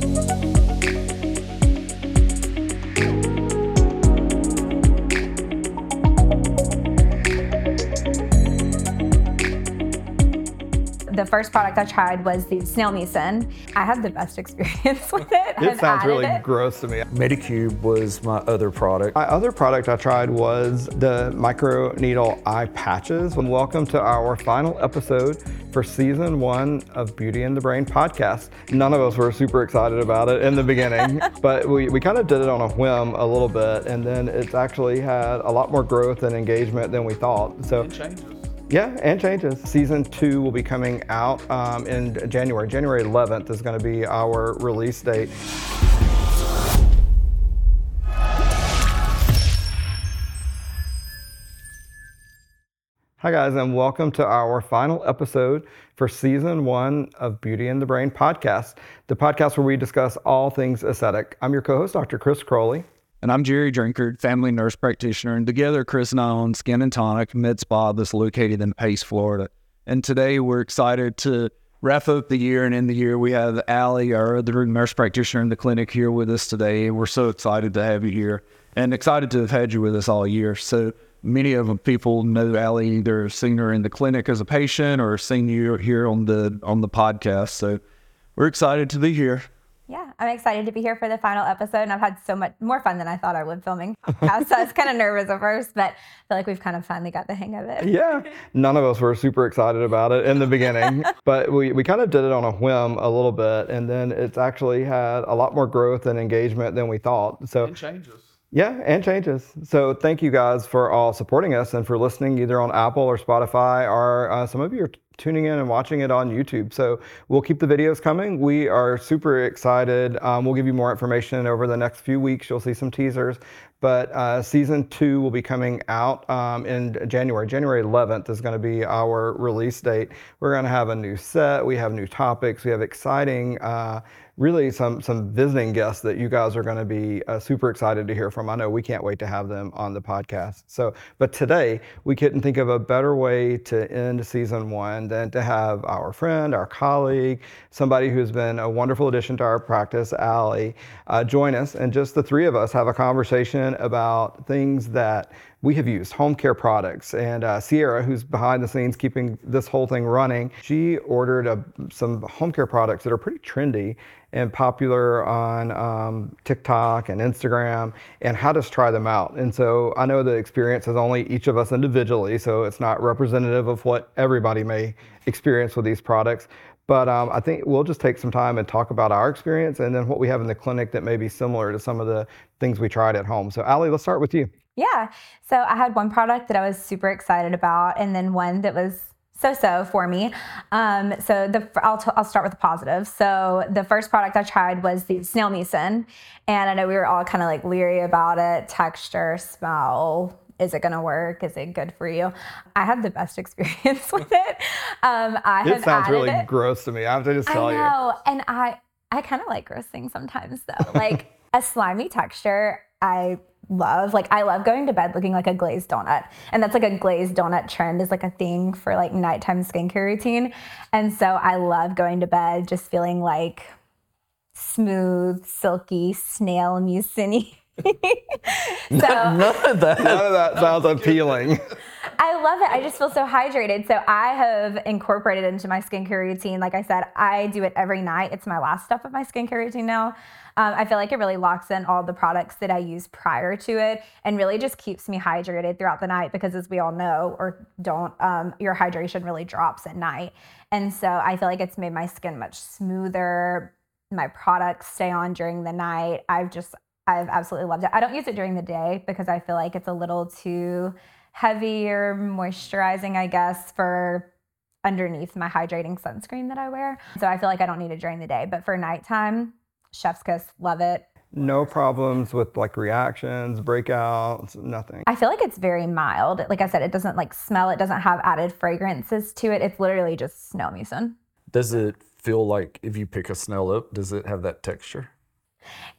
Thank you. The first product I tried was the snail mucin. I had the best experience with it. It I've sounds really it. gross to me. Medicube was my other product. My other product I tried was the micro needle eye patches. And welcome to our final episode for season one of Beauty & The Brain podcast. None of us were super excited about it in the beginning, but we, we kind of did it on a whim a little bit, and then it's actually had a lot more growth and engagement than we thought. So Yeah, and changes. Season two will be coming out um, in January. January 11th is going to be our release date. Hi, guys, and welcome to our final episode for season one of Beauty & The Brain podcast, the podcast where we discuss all things aesthetic. I'm your co host, Dr. Chris Croley. And I'm Jerry Drinkard, family nurse practitioner. And together, Chris and I own Skin and Tonic Med Spa that's located in Pace, Florida. And today we're excited to wrap up the year and end the year. We have Allie, our other nurse practitioner in the clinic, here with us today. We're so excited to have you here and excited to have had you with us all year. So many of them people know Allie either seen her in the clinic as a patient or seen you here on the on the podcast. So we're excited to be here. Yeah, I'm excited to be here for the final episode, and I've had so much more fun than I thought I would filming. so I was kind of nervous at first, but I feel like we've kind of finally got the hang of it. Yeah, none of us were super excited about it in the beginning, but we, we kind of did it on a whim a little bit, and then it's actually had a lot more growth and engagement than we thought. So changes. Yeah, and changes. So thank you guys for all supporting us and for listening either on Apple or Spotify, or uh, some of you are t- tuning in and watching it on YouTube. So we'll keep the videos coming. We are super excited. Um, we'll give you more information over the next few weeks. You'll see some teasers. But uh, season two will be coming out um, in January. January 11th is going to be our release date. We're going to have a new set. We have new topics. We have exciting. Uh, really some some visiting guests that you guys are going to be uh, super excited to hear from. I know we can't wait to have them on the podcast. So, but today we couldn't think of a better way to end season one than to have our friend, our colleague, somebody who's been a wonderful addition to our practice, Allie, uh, join us, and just the three of us have a conversation about things that we have used home care products. And uh, Sierra, who's behind the scenes keeping this whole thing running, she ordered a, some home care products that are pretty trendy and popular on um, TikTok and Instagram, and had us try them out. And so I know the experience is only each of us individually, so it's not representative of what everybody may experience with these products. But um, I think we'll just take some time and talk about our experience and then what we have in the clinic that may be similar to some of the things we tried at home. So, Allie, let's start with you. Yeah. So I had one product that I was super excited about, and then one that was so-so for me. Um, so the I'll, t- I'll start with the positive. So the first product I tried was the snail mucin, and I know we were all kind of like leery about it, texture, smell. Is it going to work? Is it good for you? I had the best experience with it. Um, I It sounds really it. gross to me. I have to just tell I you. know, and I I kind of like gross things sometimes though. Like a slimy texture, I love. Like I love going to bed looking like a glazed donut, and that's like a glazed donut trend is like a thing for like nighttime skincare routine, and so I love going to bed just feeling like smooth, silky, snail mucin so None of that. None of that sounds appealing. I love it. I just feel so hydrated. So I have incorporated into my skincare routine. Like I said, I do it every night. It's my last step of my skincare routine now. Um, I feel like it really locks in all the products that I use prior to it and really just keeps me hydrated throughout the night because, as we all know or don't, um, your hydration really drops at night. And so I feel like it's made my skin much smoother. My products stay on during the night. I've just, I've absolutely loved it. I don't use it during the day because I feel like it's a little too heavy or moisturizing, I guess, for underneath my hydrating sunscreen that I wear. So I feel like I don't need it during the day. But for nighttime, chef's kiss, love it. No problems with like reactions, breakouts, nothing. I feel like it's very mild. Like I said, it doesn't like smell, it doesn't have added fragrances to it. It's literally just snail mucin. Does it feel like if you pick a snail up, does it have that texture?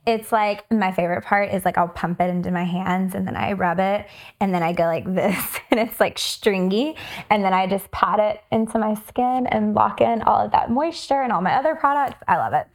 It's like my favorite part is like I'll pump it into my hands and then I rub it and then I go like this and it's like stringy and then I just pat it into my skin and lock in all of that moisture and all my other products. I love it.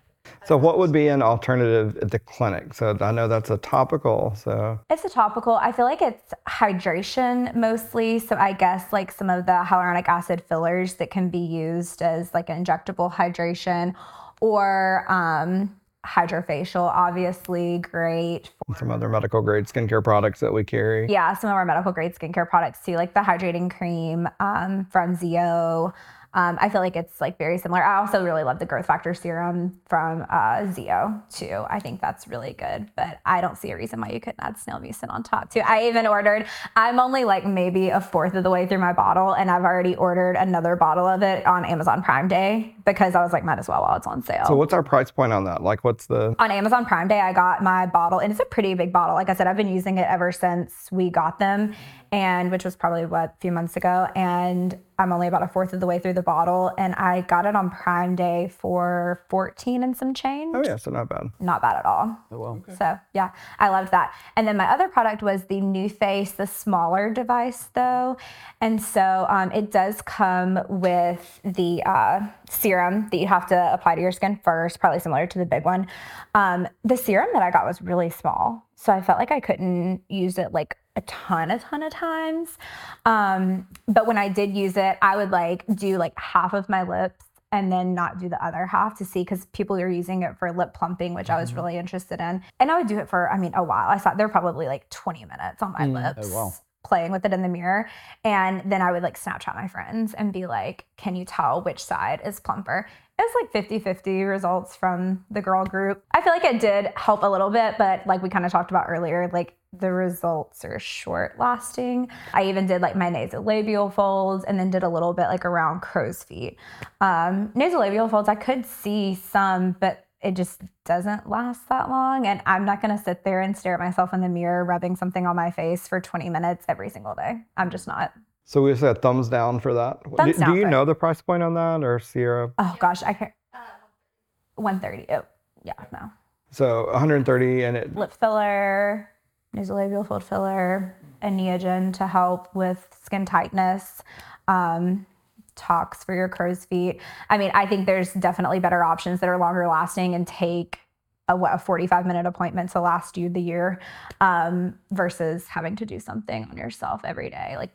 So what would be an alternative at the clinic? So I know that's a topical. So It's a topical. I feel like it's hydration mostly. So I guess like some of the hyaluronic acid fillers that can be used as like an injectable hydration or um, hydrofacial, obviously great. some other medical grade skincare products that we carry. Yeah, some of our medical grade skincare products too, like the hydrating cream um, from ZO. Um, I feel like it's like very similar. I also really love the growth factor serum from uh, ZO too. I think that's really good, but I don't see a reason why you couldn't add snail mucin on top too. I even ordered. I'm only like maybe a fourth of the way through my bottle, and I've already ordered another bottle of it on Amazon Prime Day because I was like, might as well while it's on sale. So what's our price point on that? Like what's the on Amazon Prime Day, I got my bottle, and it's a pretty big bottle. Like I said, I've been using it ever since we got them, and which was probably what a few months ago. And I'm only about a fourth of the way through the bottle, and I got it on Prime Day for 14 and some change. Oh yeah, so not bad. Not bad at all. Oh, well. So yeah, I loved that. And then my other product was the NuFace, the smaller device though, and so um, it does come with the uh, serum that you have to apply to your skin first, probably similar to the big one. Um, the serum that I got was really small, so I felt like I couldn't use it like a ton, a ton of times. Um, but when I did use it, I would like do like half of my lips and then not do the other half to see because people are using it for lip plumping, which I was really interested in. And I would do it for, I mean, a while. I sat there were probably like 20 minutes on my lips. wow. Playing with it in the mirror. And then I would like Snapchat my friends and be like, can you tell which side is plumper? It was like 50 50 results from the girl group. I feel like it did help a little bit, but like we kind of talked about earlier, like the results are short lasting. I even did like my nasolabial folds and then did a little bit like around crow's feet. Um, nasolabial folds, I could see some, but it just doesn't last that long. And I'm not going to sit there and stare at myself in the mirror rubbing something on my face for 20 minutes every single day. I'm just not. So we said thumbs down for that. Thumbs do, down do you for it. know the price point on that or Sierra? Oh gosh, I can't. 130. Oh, yeah, no. So 130 and it Lip filler, nasolabial fold filler, a Neogen to help with skin tightness. Um, tox for your crow's feet. I mean, I think there's definitely better options that are longer lasting and take a, what, a 45 minute appointment to last you the year um, versus having to do something on yourself every day. Like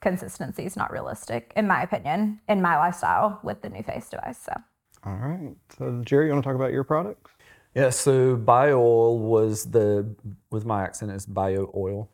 consistency is not realistic, in my opinion, in my lifestyle with the NuFace device. So All right. So Jerry, you want to talk about your products? Yeah, so bio oil was the with my accent it's bio oil.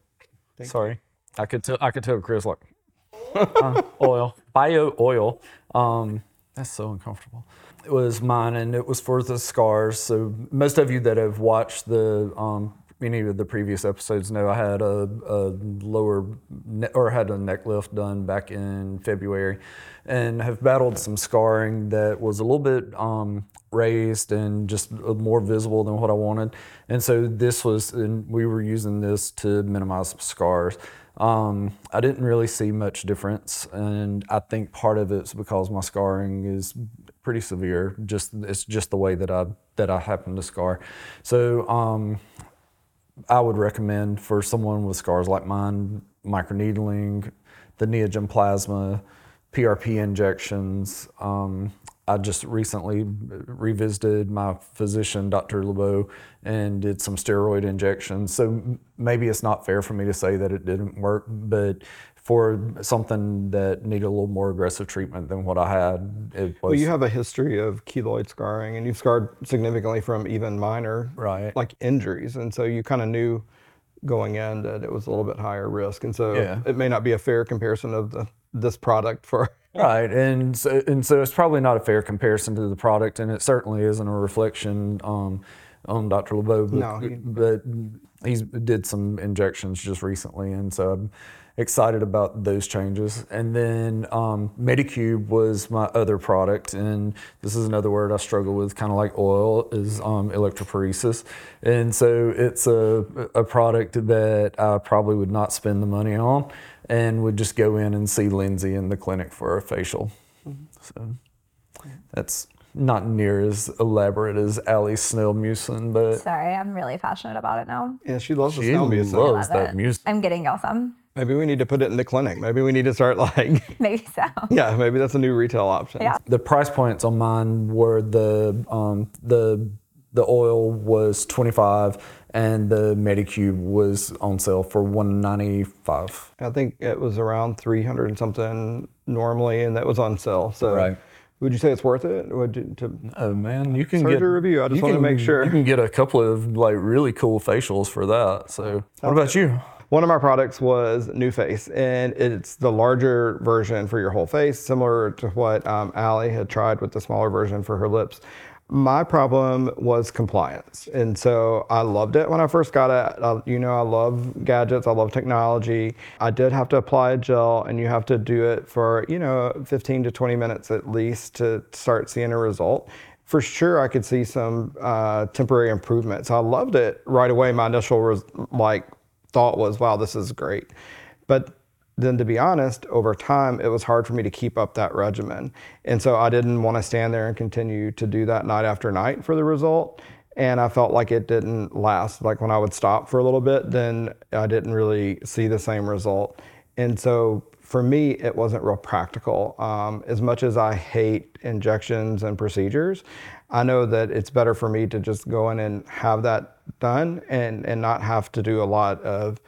Sorry, I could tell I could tell Chris like uh, oil bio oil. Um, that's so uncomfortable. It was mine, and it was for the scars. So most of you that have watched the um, any of the previous episodes know I had a, a lower ne- or had a neck lift done back in February, and have battled some scarring that was a little bit um, raised and just uh, more visible than what I wanted. And so this was, and we were using this to minimize scars. Um, I didn't really see much difference, and I think part of it's because my scarring is pretty severe. Just it's just the way that I that I happen to scar. So um, I would recommend for someone with scars like mine, microneedling, the Neogen plasma, PRP injections. Um, I just recently revisited my physician, Dr. LeBeau, and did some steroid injections. So maybe it's not fair for me to say that it didn't work, but for something that needed a little more aggressive treatment than what I had, it was Well, you have a history of keloid scarring, and you've scarred significantly from even minor, Right. like injuries, and so you kind of knew going in that it was a little bit higher risk, and so Yeah. it may not be a fair comparison of the, this product for. Right, and so, and so it's probably not a fair comparison to the product, and it certainly isn't a reflection um, on Dr. LeBeau. But, No, he- but he's did some injections just recently, and so I'm excited about those changes. And then um, Medicube was my other product, and this is another word I struggle with, kind of like oil, is um, electrophoresis. And so it's a, a product that I probably would not spend the money on and would just go in and see Lindsay in the clinic for a facial. So that's not near as elaborate as Allie's snail mucin, but sorry, I'm really passionate about it now. Yeah, she loves the she smell music. loves Love that it. mucin. I'm getting y'all some. Maybe we need to put it in the clinic. Maybe we need to start like, Maybe so. yeah, maybe that's a new retail option. Yeah. The price points on mine were the um, the the oil was 25 and the Medicube was on sale for 195. I think it was around 300 and something normally, and that was on sale. So, Right. would you say it's worth it? Would you, to, Oh man, you can Surgery get review. I just you wanted to can- make sure. you can get a couple of like really cool facials for that. So, what about you? One of my products was NuFace, and it's the larger version for your whole face, similar to what um, Allie had tried with the smaller version for her lips. My problem was compliance, and so I loved it when I first got it. I, you know, I love gadgets, I love technology. I did have to apply a gel, and you have to do it for you know 15 to 20 minutes at least to start seeing a result for sure I could see some uh, temporary improvements. I loved it right away. My initial res- like thought was, wow, this is great. But then to be honest, over time, it was hard for me to keep up that regimen. And so I didn't want to stand there and continue to do that night after night for the result. And I felt like it didn't last. Like when I would stop for a little bit, then I didn't really see the same result. And so for me, it wasn't real practical. Um, as much as I hate injections and procedures, I know that it's better for me to just go in and have that done and, and not have to do a lot of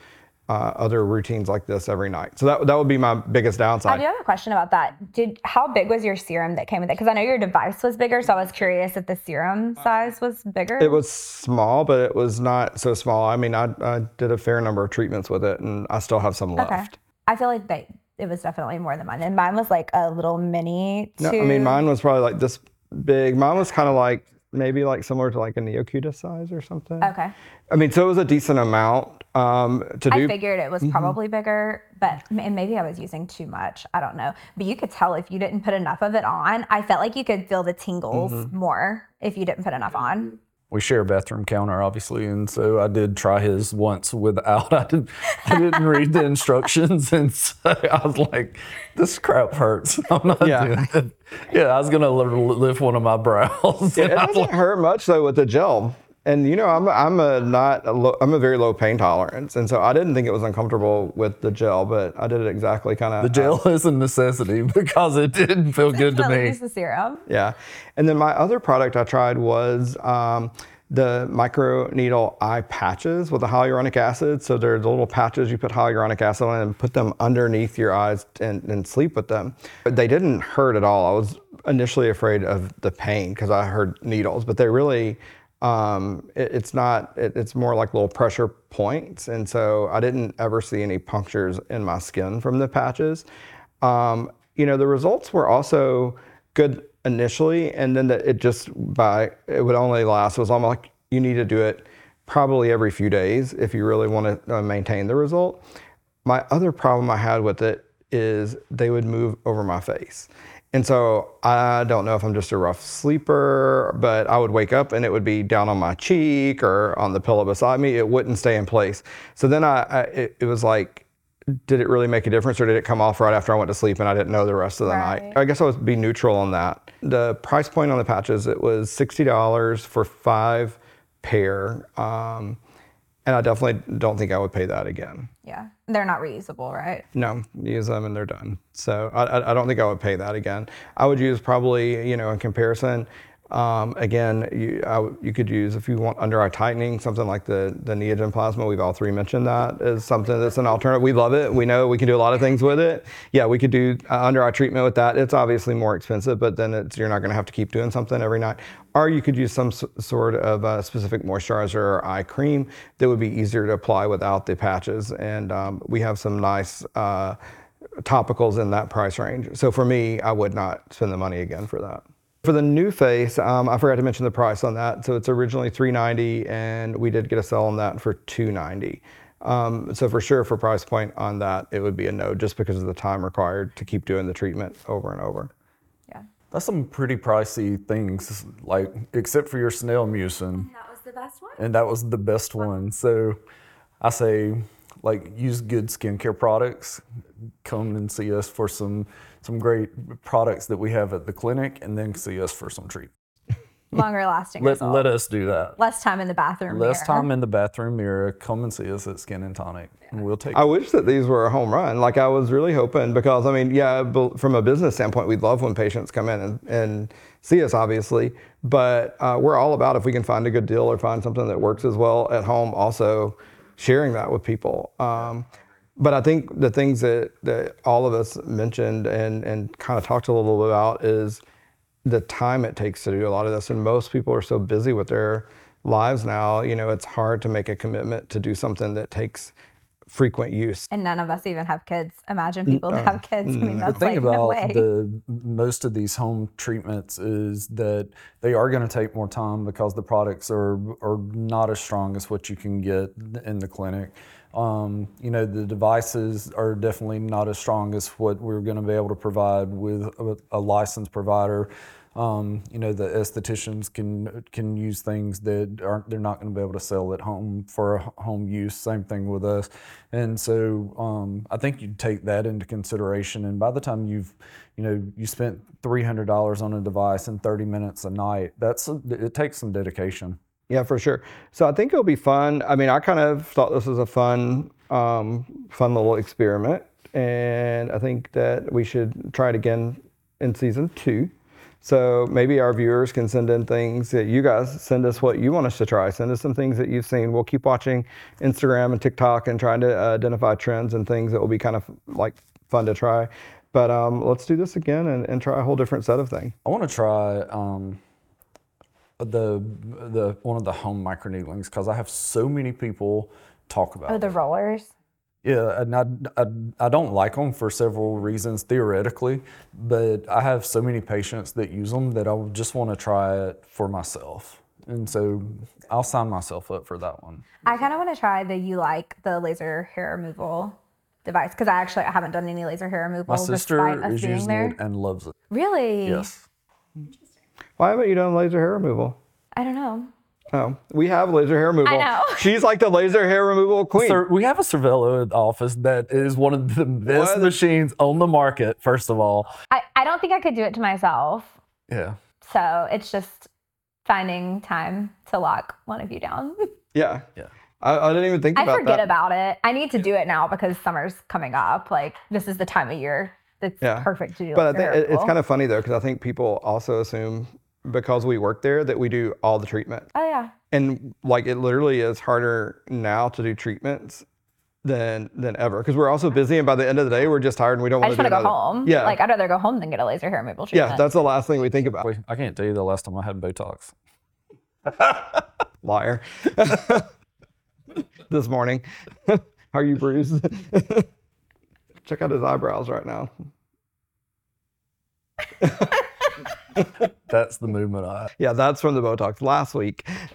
uh, other routines like this every night. So that, that would be my biggest downside. I do have a question about that. Did how big was your serum that came with it? Because I know your device was bigger, so I was curious if the serum size was bigger. It was small, but it was not so small. I mean, I, I did a fair number of treatments with it, and I still have some left. okay. I feel like they it was definitely more than mine, and mine was like a little mini. No, I mean, mine was probably like this big. Mine was kind of like maybe like similar to like a Neocutis size or something. Okay. I mean, so it was a decent amount um, to do. I figured it was Mm-hmm. probably bigger, but and maybe I was using too much. I don't know. But you could tell if you didn't put enough of it on. I felt like you could feel the tingles Mm-hmm. more if you didn't put enough on. We share a bathroom counter, obviously, and so I did try his once without. I didn't, I didn't read the instructions, and so I was like, "This crap hurts. I'm not Yeah. doing it." Yeah, I was gonna lift one of my brows. it doesn't hurt much though with the gel. And you know, I'm I'm a not a low, I'm a very low pain tolerance, and so I didn't think it was uncomfortable with the gel, but I did it exactly kind of The gel is a necessity because it didn't feel good to me. least the serum. Yeah. And then my other product I tried was um, the micro needle eye patches with the hyaluronic acid. So they're the little patches you put hyaluronic acid on and put them underneath your eyes and, and sleep with them. But they didn't hurt at all. I was initially afraid of the pain because I heard needles, but they really, um, it- it's not, it- it's more like little pressure points. And so I didn't ever see any punctures in my skin from the patches. Um, you know, the results were also good initially, and then the, it just by it would only last. It was almost like you need to do it probably every few days if you really want to uh, maintain the result. My other problem I had with it is they would move over my face. And so I don't know if I'm just a rough sleeper, but I would wake up and it would be down on my cheek or on the pillow beside me. It wouldn't stay in place. So then I, I it, it was like, did it really make a difference or did it come off right after I went to sleep and I didn't know the rest of the night? I guess I would be neutral on that. The price point on the patches, it was $60 for five pair. Um, and I definitely don't think I would pay that again. Yeah. They're not reusable, right? No, use them and they're done. So I, I I don't think I would pay that again. I would use probably, you know, in comparison, um, again, you, I you could use if you want under eye tightening, something like the, the Neogen plasma. We've all three mentioned that is something that's an alternative. We love it. We know we can do a lot of things with it. Yeah, we could do uh, under eye treatment with that. It's obviously more expensive, but then you're not going to have to keep doing something every night. Or you could use some s- sort of uh, specific moisturizer or eye cream that would be easier to apply without the patches. And um, we have some nice uh, topicals in that price range. So for me, I would not spend the money again for that. For the NuFace, um, I forgot to mention the price on that. So it's originally 390 and we did get a sell on that for 290 um, so for sure, for price point on that, it would be a no, just because of the time required to keep doing the treatment over and over. Yeah. That's some pretty pricey things, like except for your snail mucin. And That was the best one. and that was the best one. So I say, like, use good skincare products. Come and see us for some some great products that we have at the clinic, and then see us for some treatment. longer lasting Let, results. let us do that. Less time in the bathroom. Less mirror. time in the bathroom mirror. Come and see us at Skin and Tonic, and we'll take. I wish that these were a home run. Like I was really hoping because I mean, yeah, from a business standpoint, we'd love when patients come in and, and see us, obviously. But uh, we're all about if we can find a good deal or find something that works as well at home, also sharing that with people. Um, but I think the things that, that all of us mentioned and, and kind of talked a little bit about is the time it takes to do a lot of this. And most people are so busy with their lives now, you know, it's hard to make a commitment to do something that takes frequent use. And none of us even have kids. Imagine mm, people that have uh, kids. I mean, the that's thing like no about way. the most of these home treatments is that they are going to take more time because the products are are not as strong as what you can get in the clinic. Um, you know, the devices are definitely not as strong as what we're going to be able to provide with a, a licensed provider. Um, you know, the estheticians can can use things that aren't they're not going to be able to sell at home for home use. Same thing with us, and so um, I think you take that into consideration. And by the time you've, you know, you spent three hundred dollars on a device in thirty minutes a night, that's a, it takes some dedication. Yeah, for sure. So I think it'll be fun. I mean, I kind of thought this was a fun, um, fun little experiment, and I think that we should try it again in season two. So maybe our viewers can send in things that you guys send us what you want us to try. Send us some things that you've seen. We'll keep watching Instagram and TikTok and trying to uh, identify trends and things that will be kind of like fun to try. But um, let's do this again and, and try a whole different set of things. I want to try um, the the one of the home microneedlings because I have so many people talk about. oh, it. the rollers. Yeah, and I, I, I don't like them for several reasons theoretically, but I have so many patients that use them that I just want to try it for myself. And so I'll sign myself up for that one. I kind of want to try the you like the laser hair removal device because I actually I haven't done any laser hair removal My sister despite us is being using there. it and loves it. Really? Yes. Why haven't you done laser hair removal? I don't know. Oh, we have laser hair removal. I know. She's like the laser hair removal queen. So we have a Cervelo office that is one of the best What? machines on the market, first of all. I, I don't think I could do it to myself. Yeah. So it's just finding time to lock one of you down. yeah. Yeah. I, I didn't even think about it. I about forget that. about it. I need to do it now because summer's coming up. Like this is the time of year that's Yeah. perfect to do. but I think it, it's kind of funny though, because I think people also assume because we work there that we do all the treatment. Oh yeah. And like it literally is harder now to do treatments than than ever because we're also busy and by the end of the day we're just tired and we don't I want just to do want to go another- home. Yeah. Like I'd rather go home than get a laser hair removal treatment. yeah, that's the last thing we think about. Wait, I can't tell you the last time I had Botox. Liar. this morning. How are you bruised? Check out his eyebrows right now. That's the movement I Yeah, that's from the Botox last week.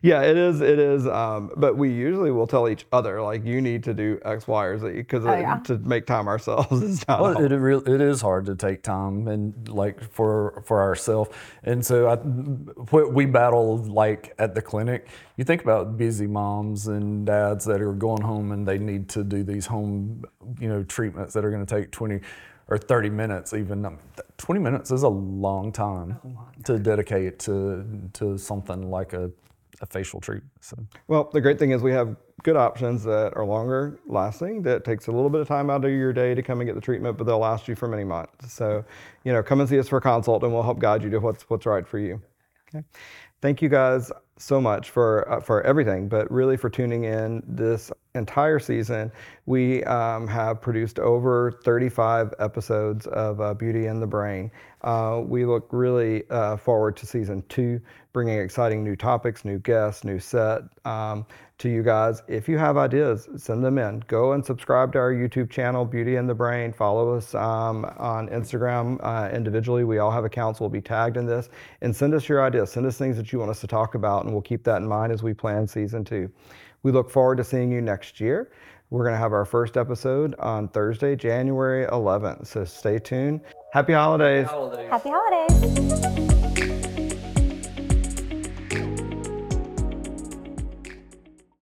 yeah, it is. It is. Um, but we usually will tell each other like, you need to do X, Y, or Z because Oh, yeah. to make time ourselves is not. Well, it, it real it is hard to take time and like for for ourselves, and so I, what we battle like at the clinic. You think about busy moms and dads that are going home and they need to do these home, you know, treatments that are going to take twenty or thirty minutes. Even Um, twenty minutes is a long time to dedicate to to something like a, a facial treatment. So. Well, the great thing is we have good options that are longer lasting, that takes a little bit of time out of your day to come and get the treatment, but they'll last you for many months. So, you know, come and see us for a consult and we'll help guide you to what's what's right for you. Okay. Thank you guys so much for uh, for everything, but really for tuning in this entire season. We um, have produced over 35 episodes of uh, Beauty & The Brain. Uh, we look really uh, forward to season two, bringing exciting new topics, new guests, new set um, to you guys. If you have ideas, send them in. Go and subscribe to our YouTube channel, Beauty & The Brain. Follow us um, on Instagram uh, individually. We all have accounts. We'll be tagged in this. And send us your ideas. Send us things that you want us to talk about, and we'll keep that in mind as we plan season two. We look forward to seeing you next year. We're going to have our first episode on Thursday, January 11th. So stay tuned. Happy holidays. Happy holidays.